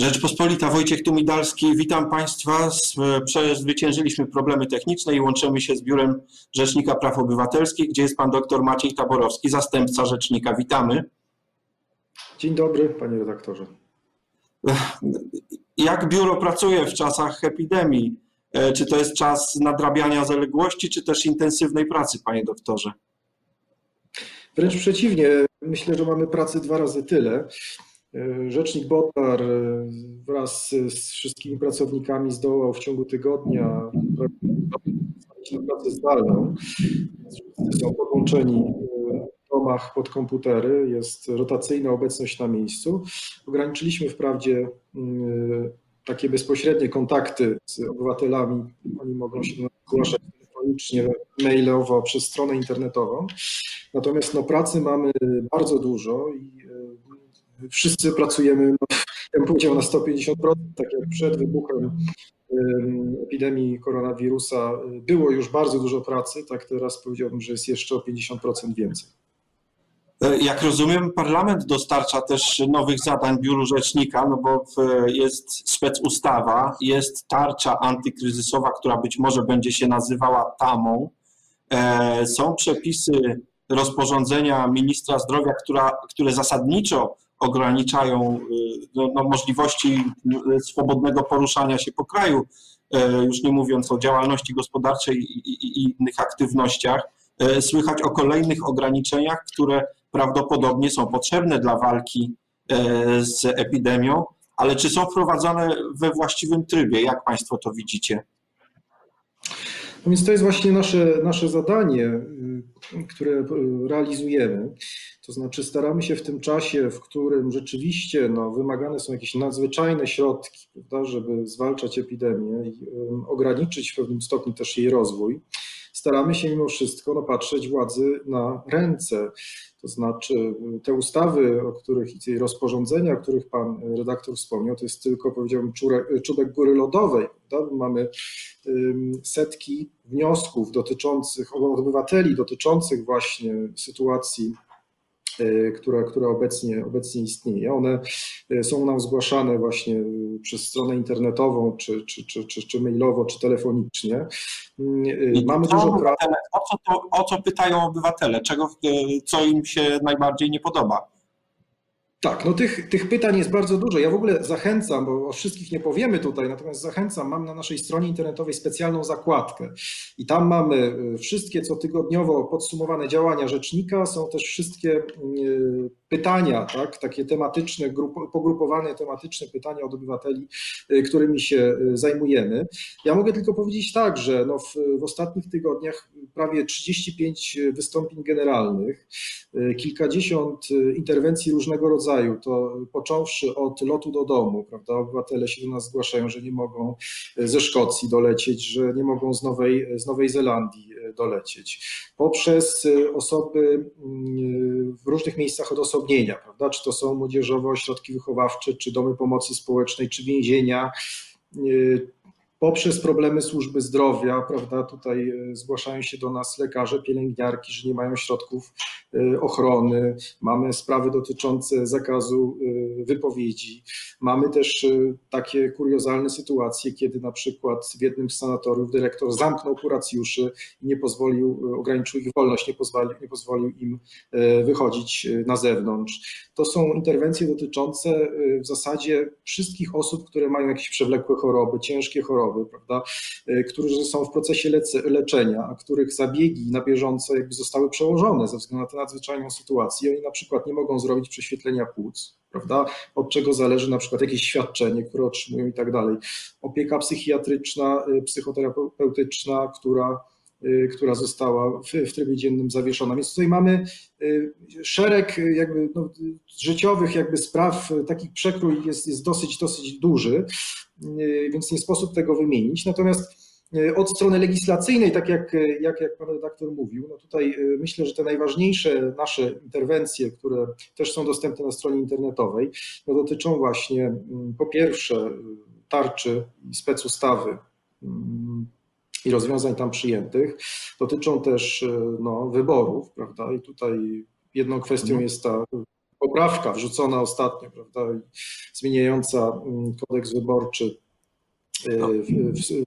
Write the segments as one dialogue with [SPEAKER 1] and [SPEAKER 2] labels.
[SPEAKER 1] Rzeczpospolita, Wojciech Tumidalski, witam Państwa. Przezwyciężyliśmy problemy techniczne i łączymy się z Biurem Rzecznika Praw Obywatelskich, gdzie jest Pan doktor Maciej Taborowski, zastępca Rzecznika. Witamy.
[SPEAKER 2] Dzień dobry, Panie redaktorze.
[SPEAKER 1] Jak biuro pracuje w czasach epidemii? E, czy to jest czas nadrabiania zaległości, czy też intensywnej pracy, Panie doktorze?
[SPEAKER 2] Wręcz przeciwnie, myślę, że mamy pracy dwa razy tyle. E, rzecznik Botar e, wraz z wszystkimi pracownikami zdołał w ciągu tygodnia pracę zdalną. Są podłączeni w domach pod komputery, jest rotacyjna obecność na miejscu. Ograniczyliśmy wprawdzie takie bezpośrednie kontakty z obywatelami. Oni mogą się zgłaszać telefonicznie, mailowo, przez stronę internetową. Natomiast no, pracy mamy bardzo dużo i wszyscy pracujemy, no, ja bym powiedział, na 150%, tak jak przed wybuchem epidemii koronawirusa było już bardzo dużo pracy, tak teraz powiedziałbym, że jest jeszcze o 50% więcej.
[SPEAKER 1] E, jak rozumiem, parlament dostarcza też nowych zadań biuru rzecznika, no bo jest specustawa, jest tarcza antykryzysowa, która być może będzie się nazywała tamą. E, są przepisy rozporządzenia ministra zdrowia, która, które zasadniczo ograniczają y, no, no, możliwości y, swobodnego poruszania się po kraju, y, już nie mówiąc o działalności gospodarczej i, i, i innych aktywnościach. Słychać o kolejnych ograniczeniach, które prawdopodobnie są potrzebne dla walki z epidemią, ale czy są wprowadzane we właściwym trybie? Jak Państwo to widzicie?
[SPEAKER 2] No więc to jest właśnie nasze, nasze zadanie, które realizujemy. To znaczy staramy się w tym czasie, w którym rzeczywiście no, wymagane są jakieś nadzwyczajne środki, prawda, żeby zwalczać epidemię i um, ograniczyć w pewnym stopniu też jej rozwój, staramy się mimo wszystko no, patrzeć władzy na ręce. To znaczy te ustawy, o których i rozporządzenia, o których pan redaktor wspomniał, to jest tylko powiedziałbym czubek góry lodowej. Prawda? Mamy setki wniosków dotyczących obywateli, dotyczących właśnie sytuacji która, która obecnie, obecnie istnieje. One e, są nam zgłaszane właśnie e, przez stronę internetową, czy, czy, czy, czy, czy mailowo, czy telefonicznie.
[SPEAKER 1] Mm, mamy dużo praw. O co, to, o co pytają obywatele? Czego, co im się najbardziej nie podoba?
[SPEAKER 2] Tak, no tych, tych pytań jest bardzo dużo. Ja w ogóle zachęcam, bo o wszystkich nie powiemy tutaj, natomiast zachęcam, mam na naszej stronie internetowej specjalną zakładkę i tam mamy y, wszystkie cotygodniowo podsumowane działania rzecznika, są też wszystkie y, pytania, tak, takie tematyczne, pogrupowane tematyczne pytania od obywateli, y, którymi się zajmujemy. Ja mogę tylko powiedzieć tak, że no w, w ostatnich tygodniach prawie 35 wystąpień generalnych, kilkadziesiąt interwencji różnego rodzaju, rodzaju, to począwszy od lotu do domu, prawda, obywatele się do nas zgłaszają, że nie mogą ze Szkocji dolecieć, że nie mogą z Nowej, z Nowej Zelandii e, dolecieć, poprzez e, osoby mm, w różnych miejscach odosobnienia, prawda, czy to są młodzieżowe ośrodki wychowawcze, czy domy pomocy społecznej, czy więzienia, e, poprzez problemy służby zdrowia, prawda, tutaj e, zgłaszają się do nas lekarze, pielęgniarki, że nie mają środków e, ochrony, mamy sprawy dotyczące zakazu e, wypowiedzi, mamy też takie kuriozalne sytuacje, kiedy na przykład w jednym z sanatoriów dyrektor zamknął kuracjuszy i nie pozwolił, ograniczył ich wolność, nie pozwolił, nie pozwolił im wychodzić na zewnątrz. To są interwencje dotyczące w zasadzie wszystkich osób, które mają jakieś przewlekłe choroby, ciężkie choroby, prawda, y, którzy są w procesie leczenia, a których zabiegi na bieżąco jakby zostały przełożone ze względu na tę nadzwyczajną sytuację. Oni na przykład nie mogą zrobić prześwietlenia płuc, prawda, od czego zależy na przykład jakieś świadczenie, które otrzymują i tak dalej. Opieka psychiatryczna, y, psychoterapeutyczna, która która została w, w, trybie dziennym zawieszona. Więc tutaj mamy szereg jakby no, życiowych jakby spraw, takich przekrój jest, jest dosyć, dosyć duży. Więc nie sposób tego wymienić. Natomiast od strony legislacyjnej, tak jak, jak, jak pan redaktor mówił, no tutaj myślę, że te najważniejsze nasze interwencje, które też są dostępne na stronie internetowej, no dotyczą właśnie mm, po pierwsze tarczy i specustawy mm, i rozwiązań tam przyjętych, dotyczą też no, wyborów, prawda? I tutaj jedną kwestią mhm. jest ta poprawka wrzucona ostatnio, prawda, zmieniająca mm, kodeks wyborczy no. w, w,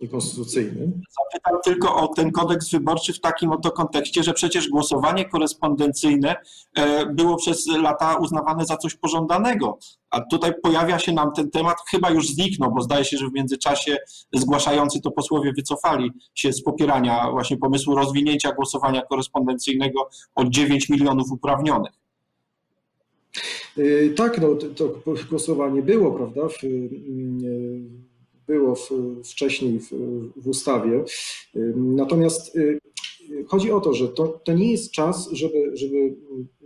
[SPEAKER 2] niekonstytucyjny.
[SPEAKER 1] Zapytam tylko o ten kodeks wyborczy w takim oto kontekście, że przecież głosowanie korespondencyjne e, było przez lata uznawane za coś pożądanego. A tutaj pojawia się nam ten temat, chyba już zniknął, bo zdaje się, że w międzyczasie zgłaszający to posłowie wycofali się z popierania właśnie pomysłu rozwinięcia głosowania korespondencyjnego o 9 milionów uprawnionych.
[SPEAKER 2] E, tak, no to, to głosowanie było, prawda? W, było w, wcześniej w, w, ustawie. Natomiast y, chodzi o to, że to, to nie jest czas, żeby, żeby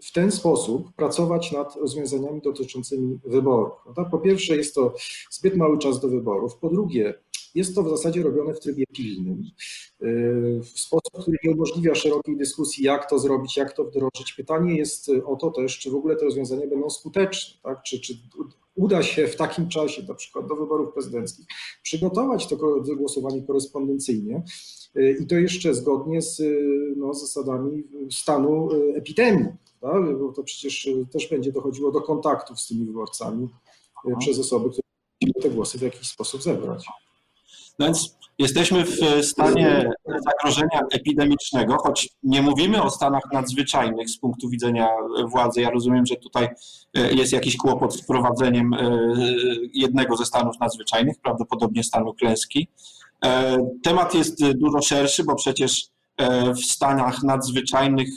[SPEAKER 2] w ten sposób pracować nad rozwiązaniami dotyczącymi wyborów. No po pierwsze, jest to zbyt mały czas do wyborów. Po drugie, jest to w zasadzie robione w trybie pilnym, y, w sposób, który nie umożliwia szerokiej dyskusji, jak to zrobić, jak to wdrożyć. Pytanie jest o to też, czy w ogóle te rozwiązania będą skuteczne, tak? czy, czy uda się w takim czasie, na przykład do wyborów prezydenckich, przygotować to głosowanie korespondencyjnie y, i to jeszcze zgodnie z y, no, zasadami stanu epidemii, tak? bo to przecież też będzie dochodziło do kontaktów z tymi wyborcami przez osoby, które te głosy w jakiś sposób zebrać.
[SPEAKER 1] No więc jesteśmy w stanie zagrożenia epidemicznego, choć nie mówimy o stanach nadzwyczajnych z punktu widzenia władzy. Ja rozumiem, że tutaj e, jest jakiś kłopot z wprowadzeniem e, jednego ze stanów nadzwyczajnych, prawdopodobnie stanu klęski. E, temat jest dużo szerszy, bo przecież w stanach nadzwyczajnych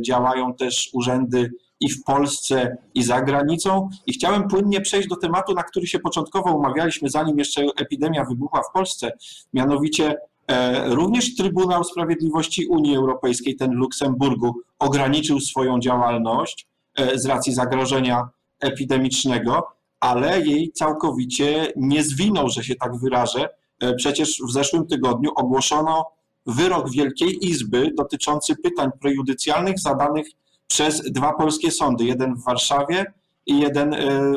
[SPEAKER 1] działają też urzędy i w Polsce, i za granicą. I chciałem płynnie przejść do tematu, na który się początkowo umawialiśmy, zanim jeszcze epidemia wybuchła w Polsce, mianowicie e, również Trybunał Sprawiedliwości Unii Europejskiej, ten w Luksemburgu, ograniczył swoją działalność e, z racji zagrożenia epidemicznego, ale jej całkowicie nie zwinął, że się tak wyrażę. E, przecież w zeszłym tygodniu ogłoszono wyrok Wielkiej Izby dotyczący pytań prejudycjalnych zadanych przez dwa polskie sądy, jeden w Warszawie i jeden e, e,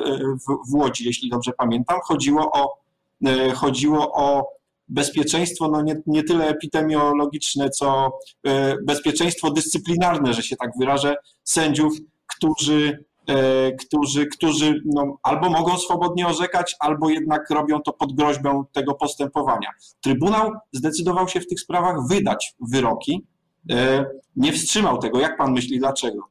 [SPEAKER 1] w, Łodzi, jeśli dobrze pamiętam. Chodziło o, e, chodziło o bezpieczeństwo, no nie, nie tyle epidemiologiczne, co bezpieczeństwo dyscyplinarne, że się tak wyrażę, sędziów, którzy, którzy, którzy no, albo mogą swobodnie orzekać, albo jednak robią to pod groźbą tego postępowania. Trybunał zdecydował się w tych sprawach wydać wyroki, nie wstrzymał tego. Jak pan myśli, dlaczego?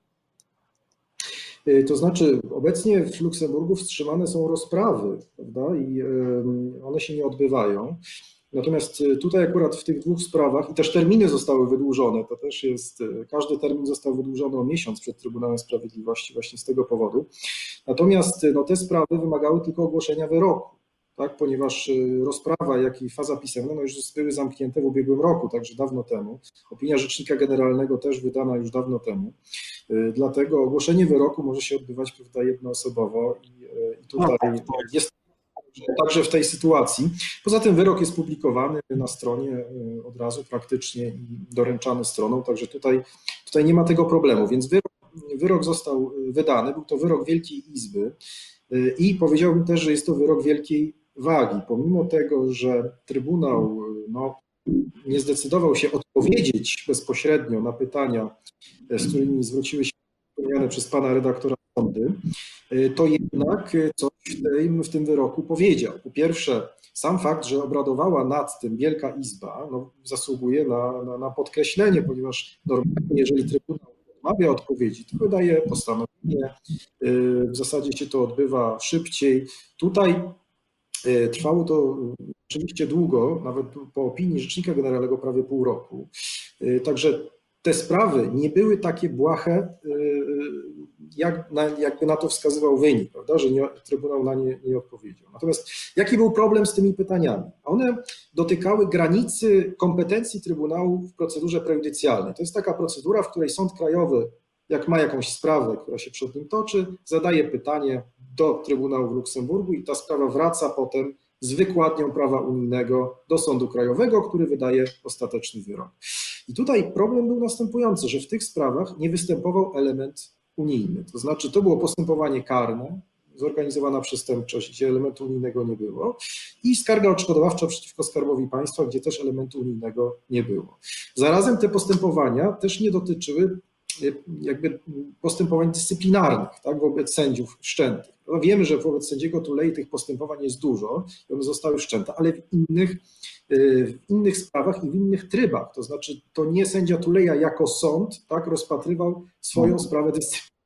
[SPEAKER 2] E, to znaczy, obecnie w Luksemburgu wstrzymane są rozprawy, prawda? I one się nie odbywają. Natomiast e, tutaj akurat w tych dwóch sprawach i też terminy zostały wydłużone, to też jest, każdy termin został wydłużony o miesiąc przed Trybunałem Sprawiedliwości właśnie z tego powodu. Natomiast no, te sprawy wymagały tylko ogłoszenia wyroku tak, ponieważ y, rozprawa, jak i faza pisemna no już były zamknięte w ubiegłym roku, także dawno temu. Opinia Rzecznika Generalnego też wydana już dawno temu. Y, dlatego ogłoszenie wyroku może się odbywać prawda, jednoosobowo i, y, i tutaj no, tak, tak. jest także w tej sytuacji. Poza tym wyrok jest publikowany na stronie od razu praktycznie i doręczany stroną, także tutaj, tutaj nie ma tego problemu, więc wyrok, wyrok został wydany, był to wyrok Wielkiej Izby i powiedziałbym też, że jest to wyrok Wielkiej wagi. Pomimo tego, że Trybunał no, nie zdecydował się odpowiedzieć bezpośrednio na pytania, z którymi zwróciły się wspomniane przez pana redaktora sądy, to jednak coś w tym, w tym wyroku powiedział. Po pierwsze, sam fakt, że obradowała nad tym Wielka Izba, no, zasługuje na, na, na podkreślenie, ponieważ normalnie, jeżeli Trybunał odmawia odpowiedzi, to wydaje postanowienie, y, w zasadzie się to odbywa szybciej. Tutaj trwało to oczywiście długo, nawet po opinii Rzecznika Generalnego prawie pół roku. E, także te sprawy nie były takie błahe, e, jak na, jakby na to wskazywał wynik, prawda, że nie, Trybunał na nie nie odpowiedział. Natomiast jaki był problem z tymi pytaniami? One dotykały granicy kompetencji Trybunału w procedurze prejudycjalnej. To jest taka procedura, w której Sąd Krajowy, jak ma jakąś sprawę, która się przed nim toczy, zadaje pytanie do Trybunału w Luksemburgu i ta sprawa wraca potem z wykładnią prawa unijnego do Sądu Krajowego, który wydaje ostateczny wyrok. I tutaj problem był następujący, że w tych sprawach nie występował element unijny. To znaczy, to było postępowanie karne, zorganizowana przestępczość, gdzie elementu unijnego nie było, i skarga odszkodowawcza przeciwko Skarbowi Państwa, gdzie też elementu unijnego nie było. Zarazem te postępowania też nie dotyczyły jakby postępowań dyscyplinarnych tak, wobec sędziów wszczętych. No wiemy, że wobec sędziego Tulei tych postępowań jest dużo i one zostały wszczęte, ale w innych, w innych sprawach i w innych trybach. To znaczy, to nie sędzia Tuleja jako sąd tak, rozpatrywał swoją sprawę dyscyplinarną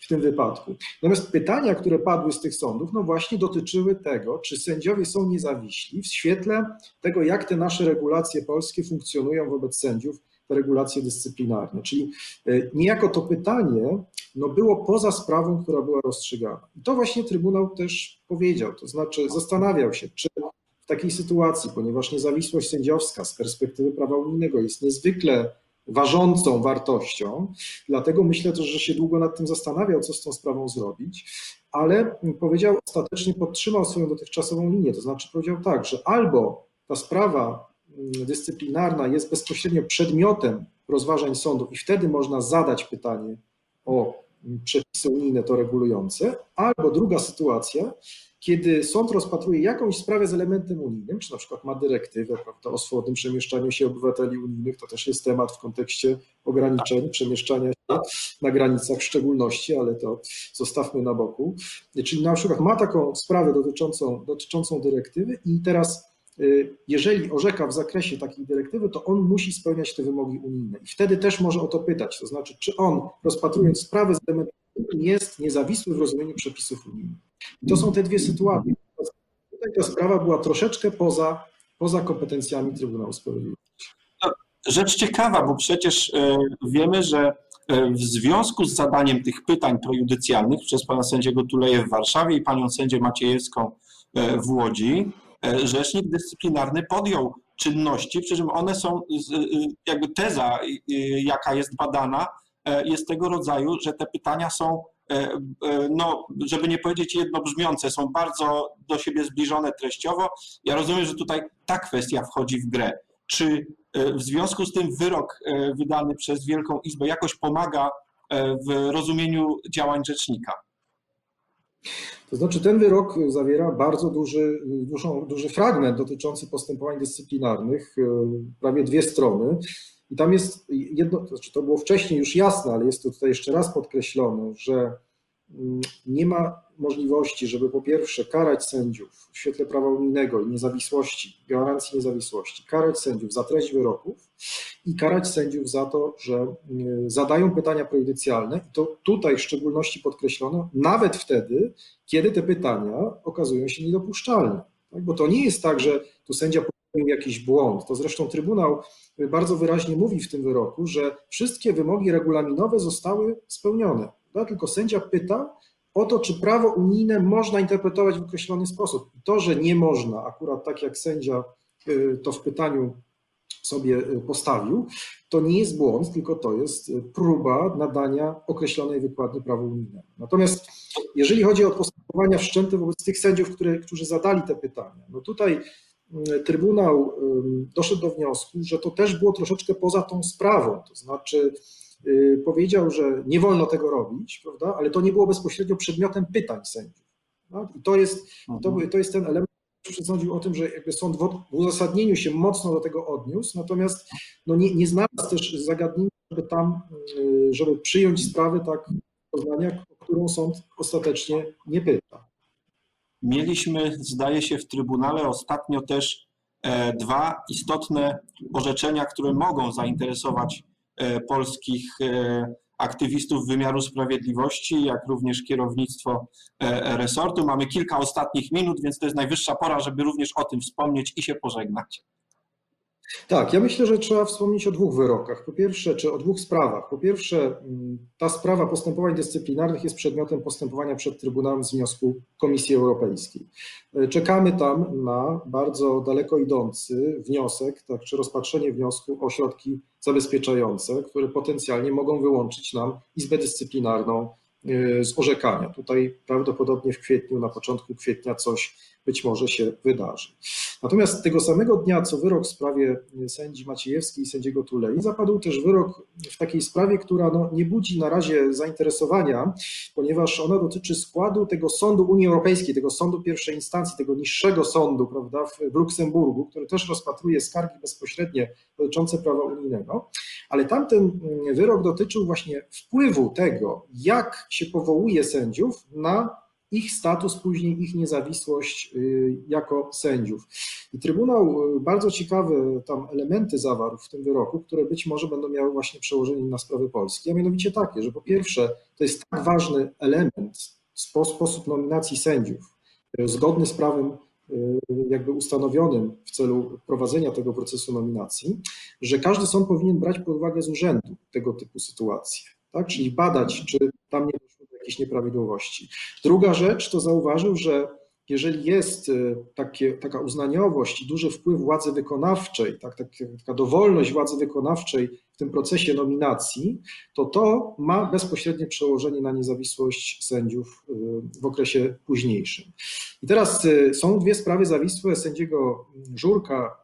[SPEAKER 2] w tym wypadku. Natomiast pytania, które padły z tych sądów, no właśnie dotyczyły tego, czy sędziowie są niezawiśli w świetle tego, jak te nasze regulacje polskie funkcjonują wobec sędziów, regulacje dyscyplinarne. Czyli e, niejako to pytanie no było poza sprawą, która była rozstrzygana. I to właśnie Trybunał też powiedział, to znaczy zastanawiał się, czy w takiej sytuacji, ponieważ niezawisłość sędziowska z perspektywy prawa unijnego jest niezwykle ważącą wartością. Dlatego myślę też, że się długo nad tym zastanawiał, co z tą sprawą zrobić, ale powiedział ostatecznie, podtrzymał swoją dotychczasową linię. To znaczy powiedział tak, że albo ta sprawa dyscyplinarna jest bezpośrednio przedmiotem rozważań sądu i wtedy można zadać pytanie o przepisy unijne to regulujące, albo druga sytuacja, kiedy sąd rozpatruje jakąś sprawę z elementem unijnym, czy na przykład ma dyrektywę prawda, o swobodnym przemieszczaniu się obywateli unijnych, to też jest temat w kontekście ograniczeń przemieszczania się na granicach w szczególności, ale to zostawmy na boku. Czyli na przykład ma taką sprawę dotyczącą, dotyczącą dyrektywy i teraz jeżeli orzeka w zakresie takiej dyrektywy, to on musi spełniać te wymogi unijne. I wtedy też może o to pytać, to znaczy, czy on rozpatrując sprawę z elementem jest niezawisły w rozumieniu przepisów unijnych. I to są te dwie sytuacje. Tutaj ta sprawa była troszeczkę poza, poza kompetencjami Trybunału Sprawiedliwości.
[SPEAKER 1] Rzecz ciekawa, bo przecież e, wiemy, że e, w związku z zadaniem tych pytań prejudycjalnych przez pana sędziego Tuleje w Warszawie i panią sędzię Maciejewską e, w Łodzi, rzecznik dyscyplinarny podjął czynności, przy czym one są, jakby teza, jaka jest badana, jest tego rodzaju, że te pytania są E, e, no, żeby nie powiedzieć jednobrzmiące, są bardzo do siebie zbliżone treściowo. Ja rozumiem, że tutaj ta kwestia wchodzi w grę. Czy e, w związku z tym wyrok wydany przez Wielką Izbę jakoś pomaga w rozumieniu działań rzecznika?
[SPEAKER 2] To znaczy, ten wyrok zawiera bardzo duży, dużą, duży fragment dotyczący postępowań dyscyplinarnych, prawie dwie strony. I tam jest jedno, to znaczy to było wcześniej już jasne, ale jest to tutaj jeszcze raz podkreślone, że nie ma możliwości, żeby po pierwsze karać sędziów w świetle prawa unijnego i niezawisłości, gwarancji niezawisłości, karać sędziów za treść wyroków i karać sędziów za to, że mm, zadają pytania prejudycjalne i to tutaj w szczególności podkreślono, nawet wtedy, kiedy te pytania okazują się niedopuszczalne. Tak? Bo to nie jest tak, że tu sędzia popełnił jakiś błąd. To zresztą Trybunał bardzo wyraźnie mówi w tym wyroku, że wszystkie wymogi regulaminowe zostały spełnione. Tak? Tylko sędzia pyta o to, czy prawo unijne można interpretować w określony sposób. I to, że nie można, akurat tak jak sędzia y, to w pytaniu sobie y, postawił, to nie jest błąd, tylko to jest y, próba nadania określonej wykładni prawa unijnego. Natomiast jeżeli chodzi o postępowania wszczęte wobec tych sędziów, które, którzy zadali te pytania, no tutaj Trybunał doszedł do wniosku, że to też było troszeczkę poza tą sprawą, to znaczy powiedział, że nie wolno tego robić, prawda? ale to nie było bezpośrednio przedmiotem pytań sędziów. Tak? I to jest, to, mhm. to jest ten element, który sądził o tym, że jakby sąd w uzasadnieniu się mocno do tego odniósł, natomiast no nie, nie znalazł też zagadnienia, żeby tam, y, żeby przyjąć sprawę tak poznania, o którą sąd ostatecznie nie pyta.
[SPEAKER 1] Mieliśmy, zdaje się, w Trybunale ostatnio też e, dwa istotne orzeczenia, które mogą zainteresować polskich e, aktywistów wymiaru sprawiedliwości, jak również kierownictwo resortu. Mamy kilka ostatnich minut, więc to jest najwyższa pora, żeby również o tym wspomnieć i się pożegnać.
[SPEAKER 2] Tak, ja myślę, że trzeba wspomnieć o dwóch wyrokach. Po pierwsze, czy o dwóch sprawach. Po pierwsze, mm, ta sprawa postępowań dyscyplinarnych jest przedmiotem postępowania przed Trybunałem z wniosku Komisji Europejskiej. E, czekamy tam na bardzo daleko idący wniosek, tak, czy rozpatrzenie wniosku o środki zabezpieczające, które potencjalnie mogą wyłączyć nam Izbę Dyscyplinarną e, z orzekania. Tutaj prawdopodobnie w kwietniu, na początku kwietnia coś być może się wydarzy. Natomiast tego samego dnia, co wyrok w sprawie sędzi Maciejewskiej i sędziego Tulei, zapadł też wyrok w takiej sprawie, która no, nie budzi na razie zainteresowania, ponieważ ona dotyczy składu tego sądu Unii Europejskiej, tego sądu pierwszej instancji, tego niższego sądu prawda, w Luksemburgu, który też rozpatruje skargi bezpośrednie dotyczące prawa unijnego, ale tamten wyrok dotyczył właśnie wpływu tego, jak się powołuje sędziów na ich status, później ich niezawisłość y, jako sędziów. I Trybunał y, bardzo ciekawe tam elementy zawarł w tym wyroku, które być może będą miały właśnie przełożenie na sprawy polskie, a mianowicie takie, że po pierwsze to jest tak ważny element, sposób nominacji sędziów, y, zgodny z prawem jakby ustanowionym w celu prowadzenia tego procesu nominacji, że każdy sąd powinien brać pod uwagę z urzędu tego typu sytuacje, tak? czyli badać, czy tam nie doszło do jakichś nieprawidłowości. Druga rzecz to zauważył, że jeżeli jest y, takie, taka uznaniowość i duży wpływ władzy wykonawczej, tak, tak, taka dowolność władzy wykonawczej w tym procesie nominacji, to to ma bezpośrednie przełożenie na niezawisłość sędziów y, w okresie późniejszym. I teraz y, są dwie sprawy zawisłe sędziego Żurka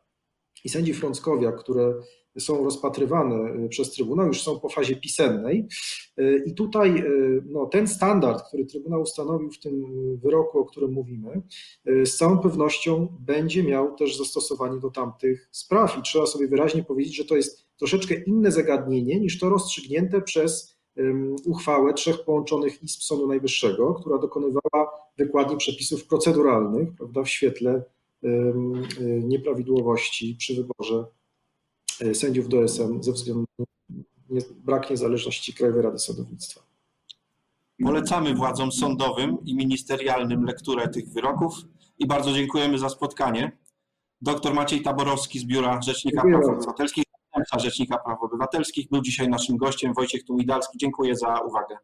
[SPEAKER 2] i sędzi Frąckowia, które są rozpatrywane y, przez Trybunał, już są po fazie pisemnej. Y, I tutaj y, no, ten standard, który Trybunał ustanowił w tym wyroku, o którym mówimy, z całą pewnością będzie miał też zastosowanie do tamtych spraw. I trzeba sobie wyraźnie powiedzieć, że to jest troszeczkę inne zagadnienie niż to rozstrzygnięte przez uchwałę trzech połączonych izb Sądu Najwyższego, która dokonywała wykładni przepisów proceduralnych prawda, w świetle nieprawidłowości przy wyborze sędziów do SM ze względu na brak niezależności Krajowej Rady Sądownictwa.
[SPEAKER 1] Polecamy władzom sądowym i ministerialnym lekturę tych wyroków i bardzo dziękujemy za spotkanie. Doktor Maciej Taborowski z Biura Rzecznika Dziękuję Praw Obywatelskich, Rzecznika Praw Obywatelskich był dzisiaj naszym gościem. Wojciech Tumidalski, dziękuję za uwagę.